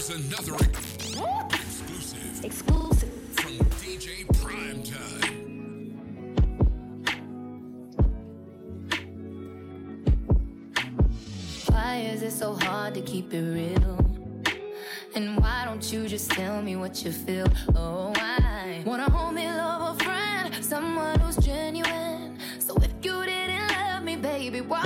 Here's another exclusive Exclusive. from DJ Primetime. Why is it so hard to keep it real? And why don't you just tell me what you feel? Oh, I wanna hold me, love a friend, someone who's genuine. So if you didn't love me, baby, why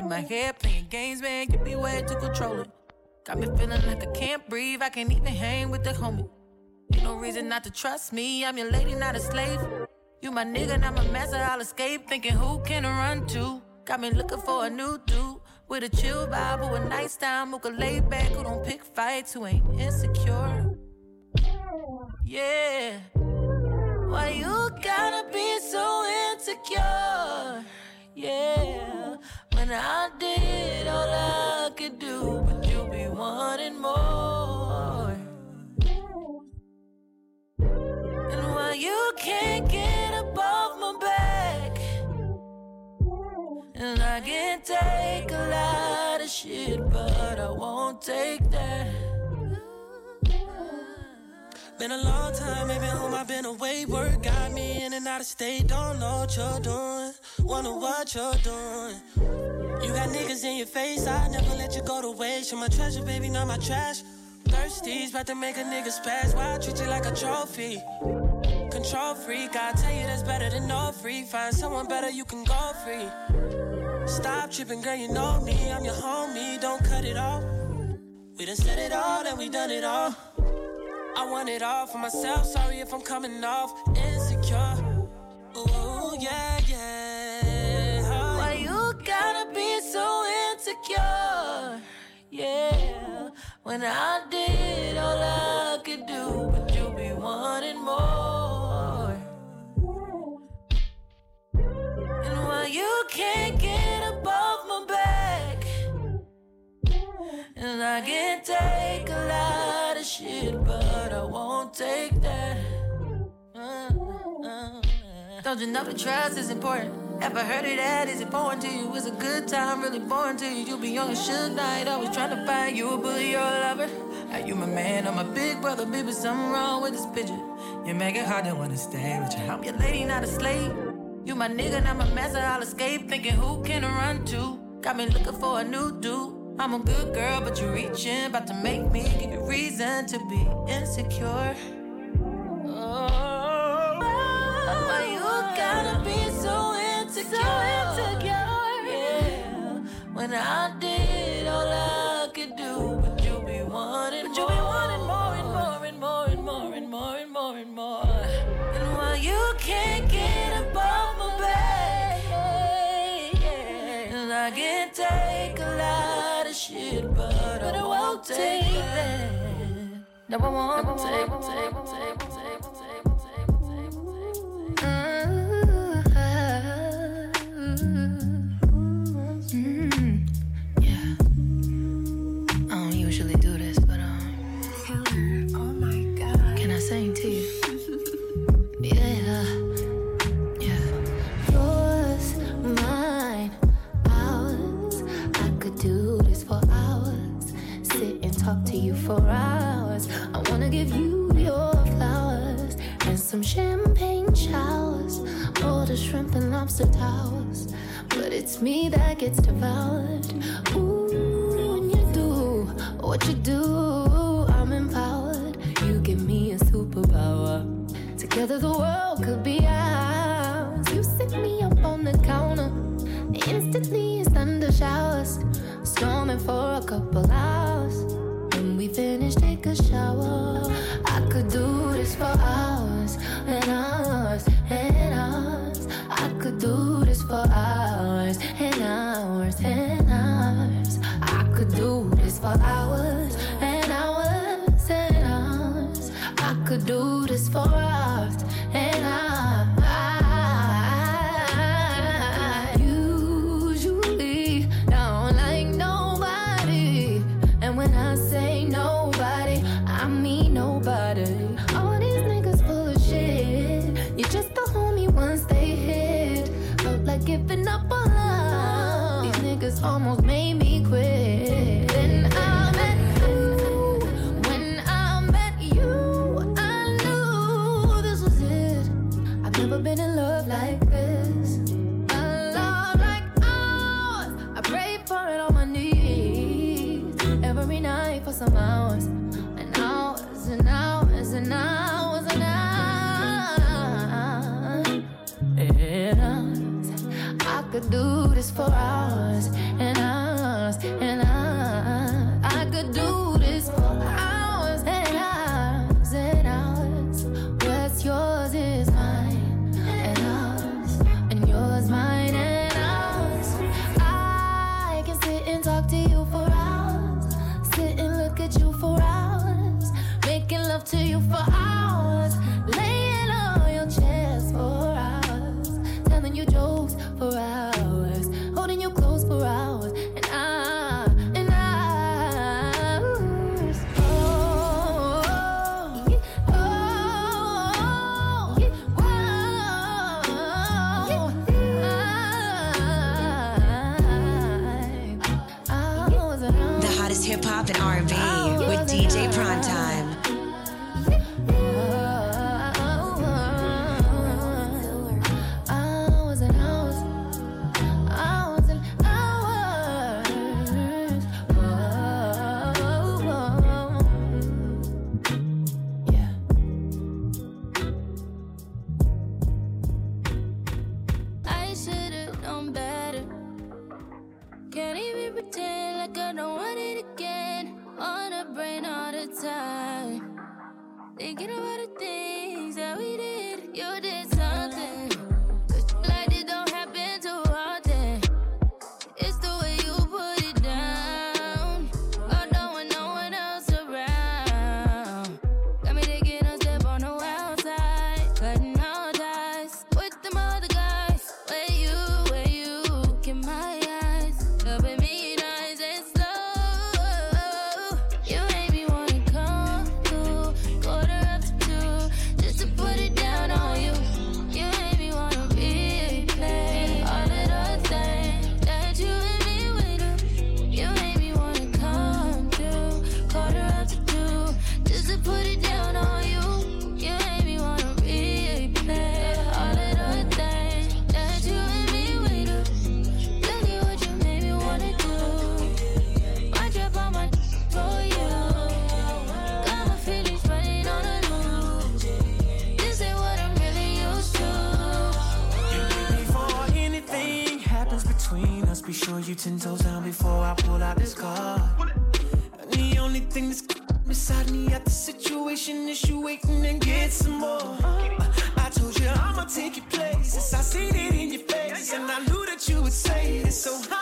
in my head playing games, man. Give me way to control it. Got me feeling like I can't breathe, I can't even hang with the homie. Ain't no reason not to trust me, I'm your lady, not a slave. You my nigga, not my master, I'll escape. Thinking who can I run to? Got me looking for a new dude with a chill vibe, who a nice time, who can lay back, who don't pick fights, who ain't insecure. Yeah. Why you gotta be so insecure? Yeah. When I did all I could do, but you be wanting more. And why you can't get above my back? And I can take a lot of shit, but I won't take that. Been a long time, maybe home, I've been away. Work got me in and out of state. Don't know what you're doing. Wonder what you're doing. You got niggas in your face, I never let you go to waste. You're my treasure, baby, not my trash. Thirsties, about to make a nigga spaz. Why I treat you like a trophy? Control freak, I tell you that's better than no free. Find someone better, you can go free. Stop tripping, girl, you know me. I'm your homie, don't cut it off. We done said it all and we done it all. I want it all for myself. Sorry if I'm coming off insecure. Ooh, yeah, yeah. Why you gotta be so insecure? Yeah, when I did all I could do, but you be wanting more. And why you can't get above my back? And I can't take a lot shit, but I won't take that. Uh, uh, Don't you know the trust is important? Ever heard of that? Is it foreign to you? It's a good time, really boring to you. You be on a should night, always trying to find you a or a lover. Are you my man or my big brother? Baby, something wrong with this picture. You make it hard to wanna stay with you. I'm your lady, not a slave. You my nigga, not my master. I'll escape. Thinking who can I run to? Got me looking for a new dude. I'm a good girl, but you're reaching, about to make me give you reason to be insecure. Oh, why you gotta be so insecure? So insecure. Yeah. made take that. No, I won't take, take, take. towels, but it's me that gets devoured. Ooh, when you do what you do, I'm empowered. You give me a superpower. Together the world could be ours. You sit me up on the counter, instantly it's thunder showers, storming for a couple hours. When we finish, take a shower. it's so hot.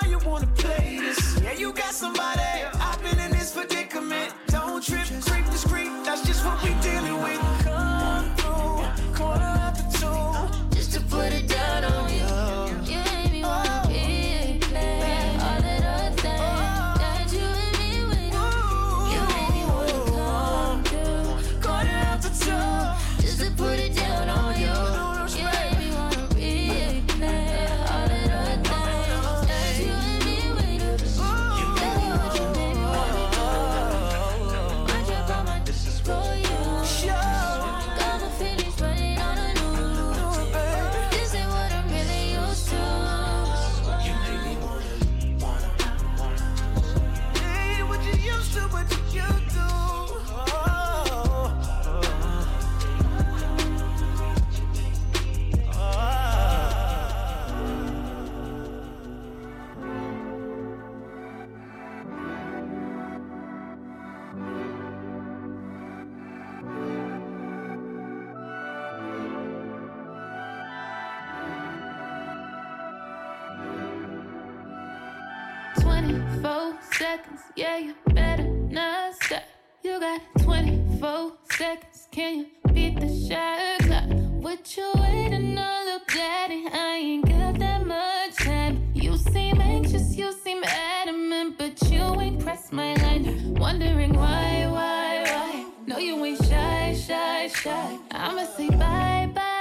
24 seconds, yeah, you better not stop. You got 24 seconds, can you beat the shot clock? What you waiting on, look daddy? I ain't got that much time. You seem anxious, you seem adamant, but you ain't pressed my line. Wondering why, why, why? No, you ain't shy, shy, shy. I'ma say bye, bye.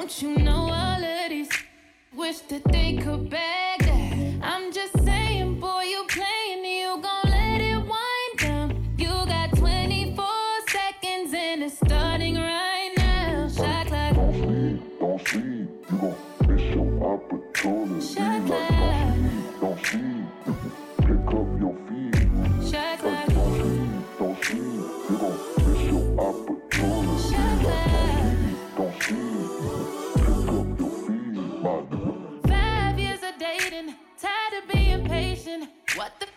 Don't you know all of these? Wish that they could beg. What the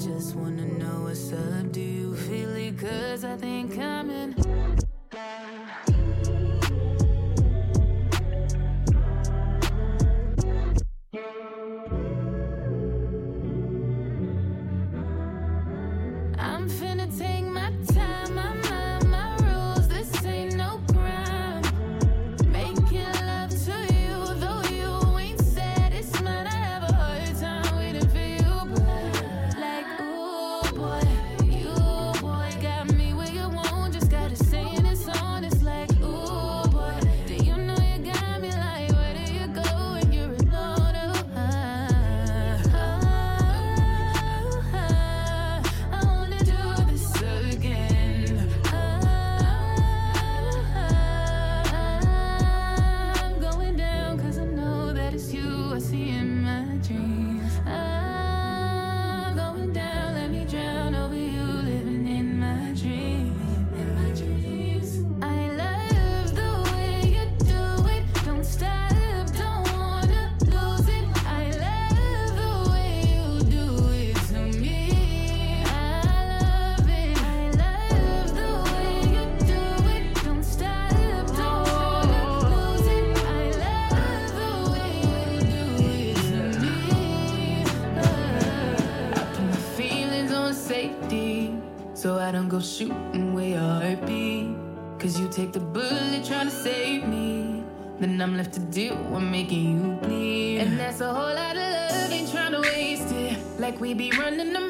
just wanna know what's up. Do you feel it? Cause I think I'm in. to do. I'm making you bleed. And that's a whole lot of love, ain't trying to waste it. Like we be running the.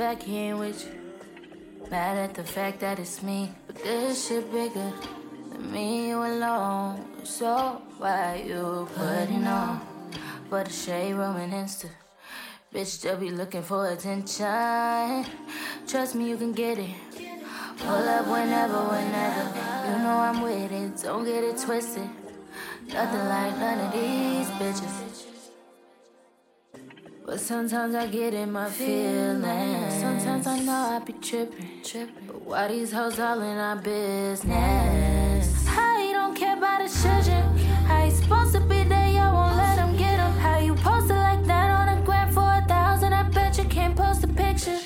Ain't with you. Mad at the fact that it's me. But this shit bigger than me you alone. So why you putting on for the shade room and Insta? Bitch, they'll be looking for attention. Trust me, you can get it. Pull up whenever, whenever. You know I'm with it. Don't get it twisted. Nothing like none of these bitches. But sometimes I get in my feelings. Sometimes I know I be tripping. tripping. But why these hoes all in our business? How you don't care about the children? How you supposed to be there? Y'all won't let them get them. How you posted like that on a gram for a thousand? I bet you can't post a picture.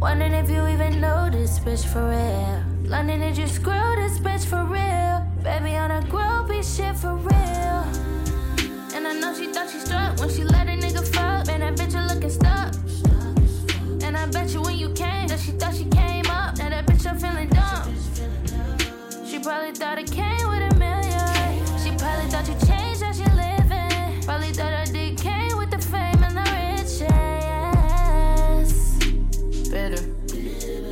Wondering if you even know this bitch for real. London, did you screw this bitch for real? Baby, on a groupie shit for real. And I know she thought she struck when she let a nigga fuck. Man, that bitch a looking stuck. And I bet you when you came that she thought she came up. Now that bitch I'm feeling dumb. She probably thought it came with a million. She probably thought you changed how she living. Probably thought I did came with the fame and the riches. Bitter.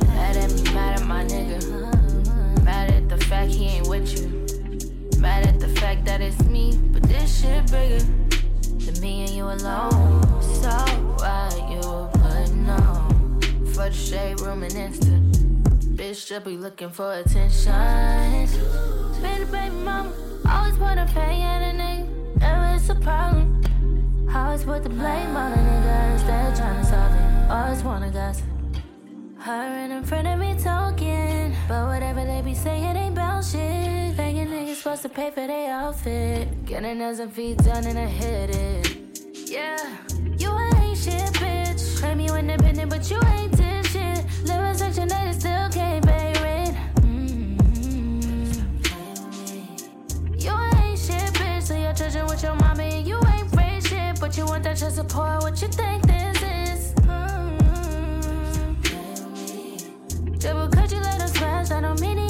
Mad at me, mad at my nigga. Mad at the fact he ain't with you. Mad at the fact that it's me, this shit bigger than me and you alone. So why you putting on for the shade room and Insta? Bitch should be looking for attention. Baby, baby mama, always wanna pay at a nigga. Never it's a problem. Always put the blame on a nigga instead trying to solve it. Always wanna gossip. Her and in front of me talking, but whatever they be saying to pay for their outfit. Getting nails and feet done and I hit it. Yeah, you ain't shit, bitch. Claim you independent, but you ain't this shit. Living section 8 and still can't pay rent. Mm-hmm. You ain't shit, bitch. So you're judging with your mommy and you ain't raised shit. But you want that child support, what you think this is? Mm-hmm. Double cut you let us smash, I don't mean he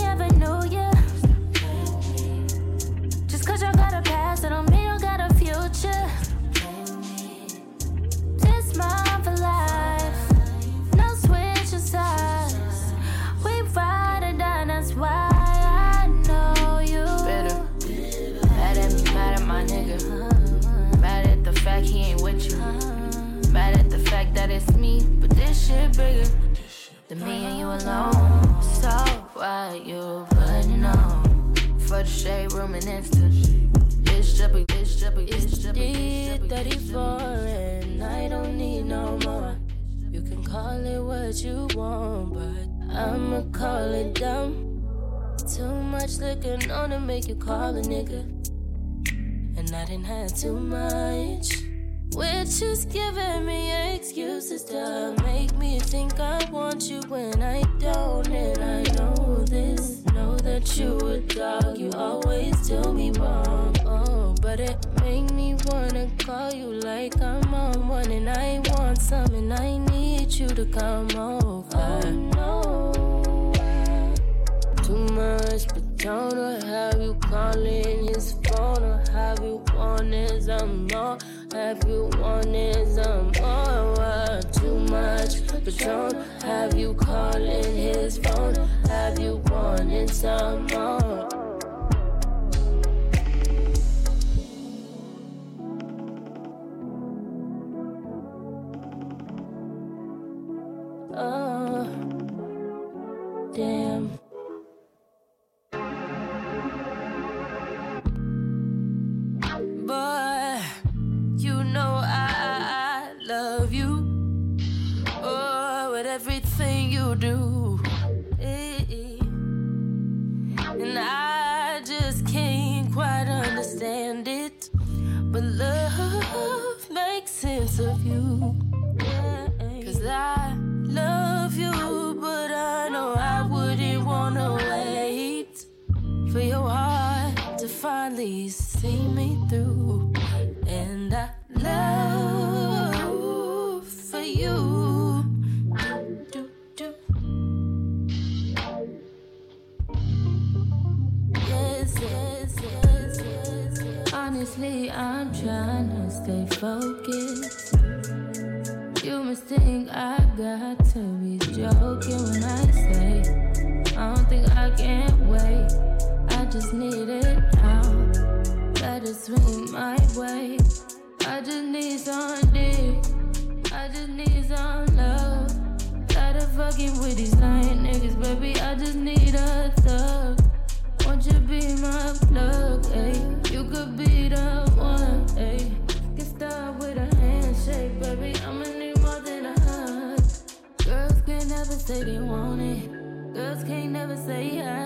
this shit bigger than me and you alone. So why you putting on for the shade room and Insta? Up, bitch, up, bitch, up, bitch, 34 and I don't need no more. You can call it what you want, but I'ma call it dumb. Too much liquor on to make you call a nigga. And I didn't have too much. Which is giving me excuses to make me think I want you when I don't. And I know this, know that you a dog. You always do me wrong. Oh, but it make me wanna call you like I'm on one. And I want some, and I need you to come over. Oh, no. Too much, but don't know have you calling his phone or have you wanted some more? Have you wanted some more? Too much, don't have you calling his phone? Have you wanted some more? Do. Eh, eh. And I just can't quite understand it. But love makes sense of you. Cause I love you, but I know I wouldn't wanna wait for your heart to finally focus. You must think I got to be joking when I say, I don't think I can wait. I just need it now. Let it swing my way. I just need some dick. I just need some love. Tired of fucking with these lying niggas, baby. I just need a thug. Won't you be my plug, ayy? You could be the one, ayy. said you want it. Girls can't never say I.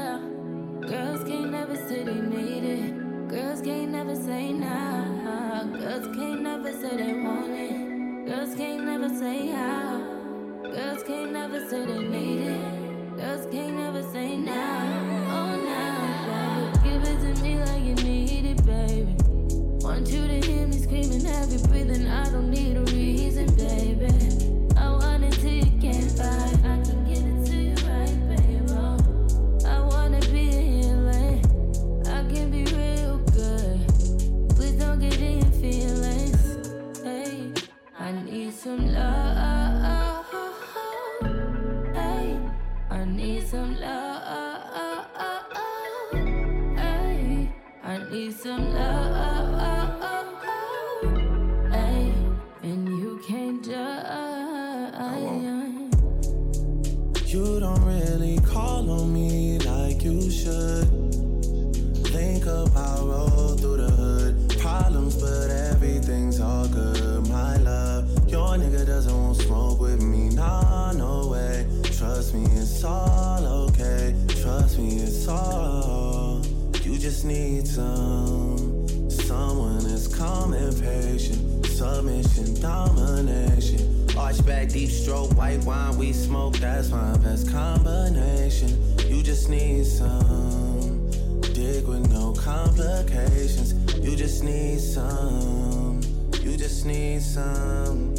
Deep stroke, white wine, we smoke, that's my best combination. You just need some. Dig with no complications. You just need some. You just need some.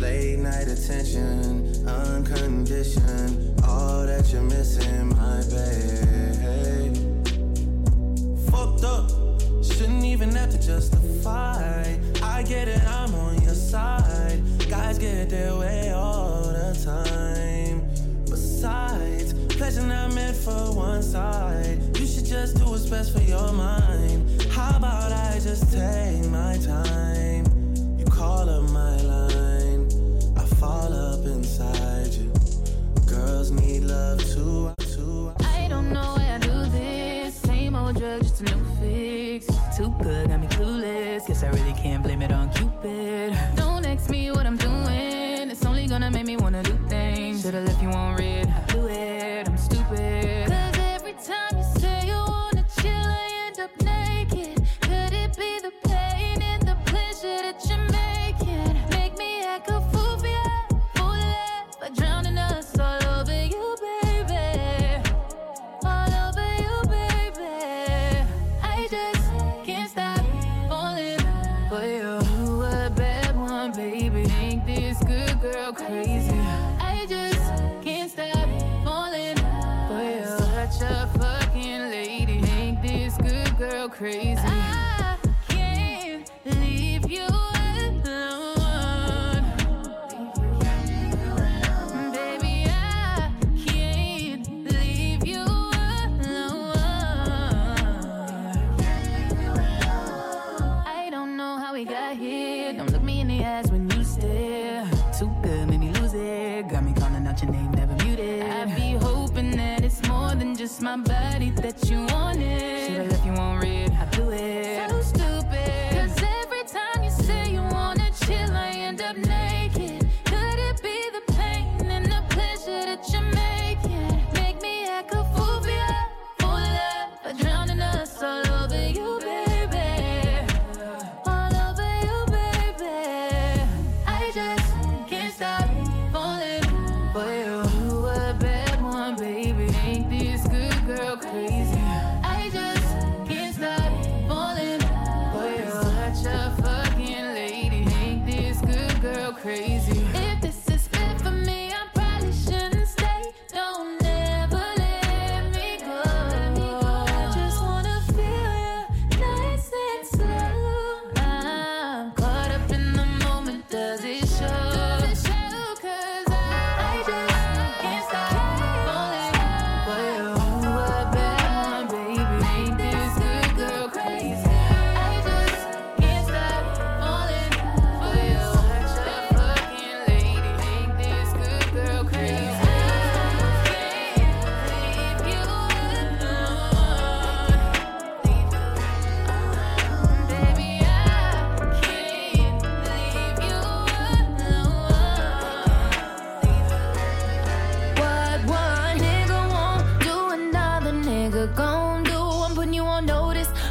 Late night attention, unconditioned. All that you're missing, my babe. Fucked up, shouldn't even have to justify. I get it just for your mind. How about I just take my time? You call up my line, I fall up inside you. Girls need love too. too. I don't know where I do this. Same old drug, just a new fix. Too good, got me clueless. Guess I really can't blame it on Cupid. Don't ask me what I'm doing. It's only gonna make me wanna do things. Should've left you on read. Do it, I'm stupid. Cause every time. you want.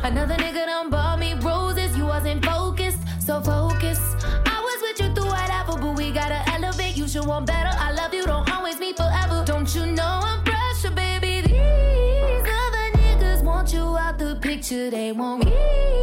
Another nigga done bought me roses. You wasn't focused, so focused. I was with you through whatever, but we gotta elevate. You should want better. I love you, don't always meet forever. Don't you know I'm pressure, baby? These other niggas want you out the picture, they want me.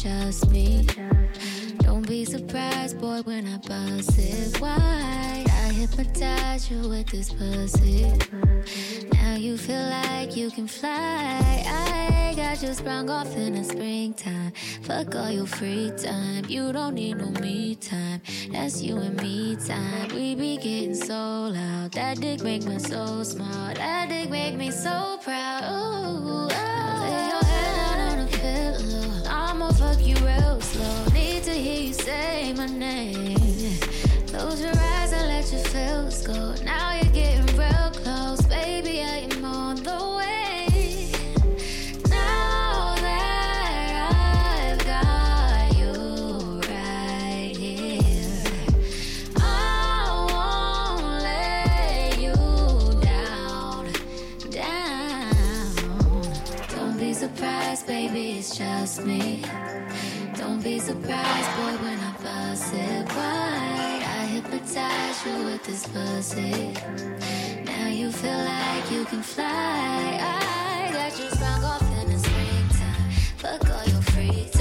just me. Don't be surprised, boy, when I bounce it wide. I hypnotize you with this pussy. Now you feel like you can fly. I got you sprung off in the springtime. Fuck all your free time. You don't need no me time. That's you and me time. We be getting so loud. That dick make me so smart. That dick make me so surprised, boy, when I pass it by. I hypnotize you with this pussy. Now you feel like you can fly. I got you sprung off in the springtime. Fuck all your freaks.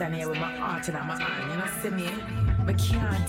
Stand here with my heart in my hand. You know, see me? But can't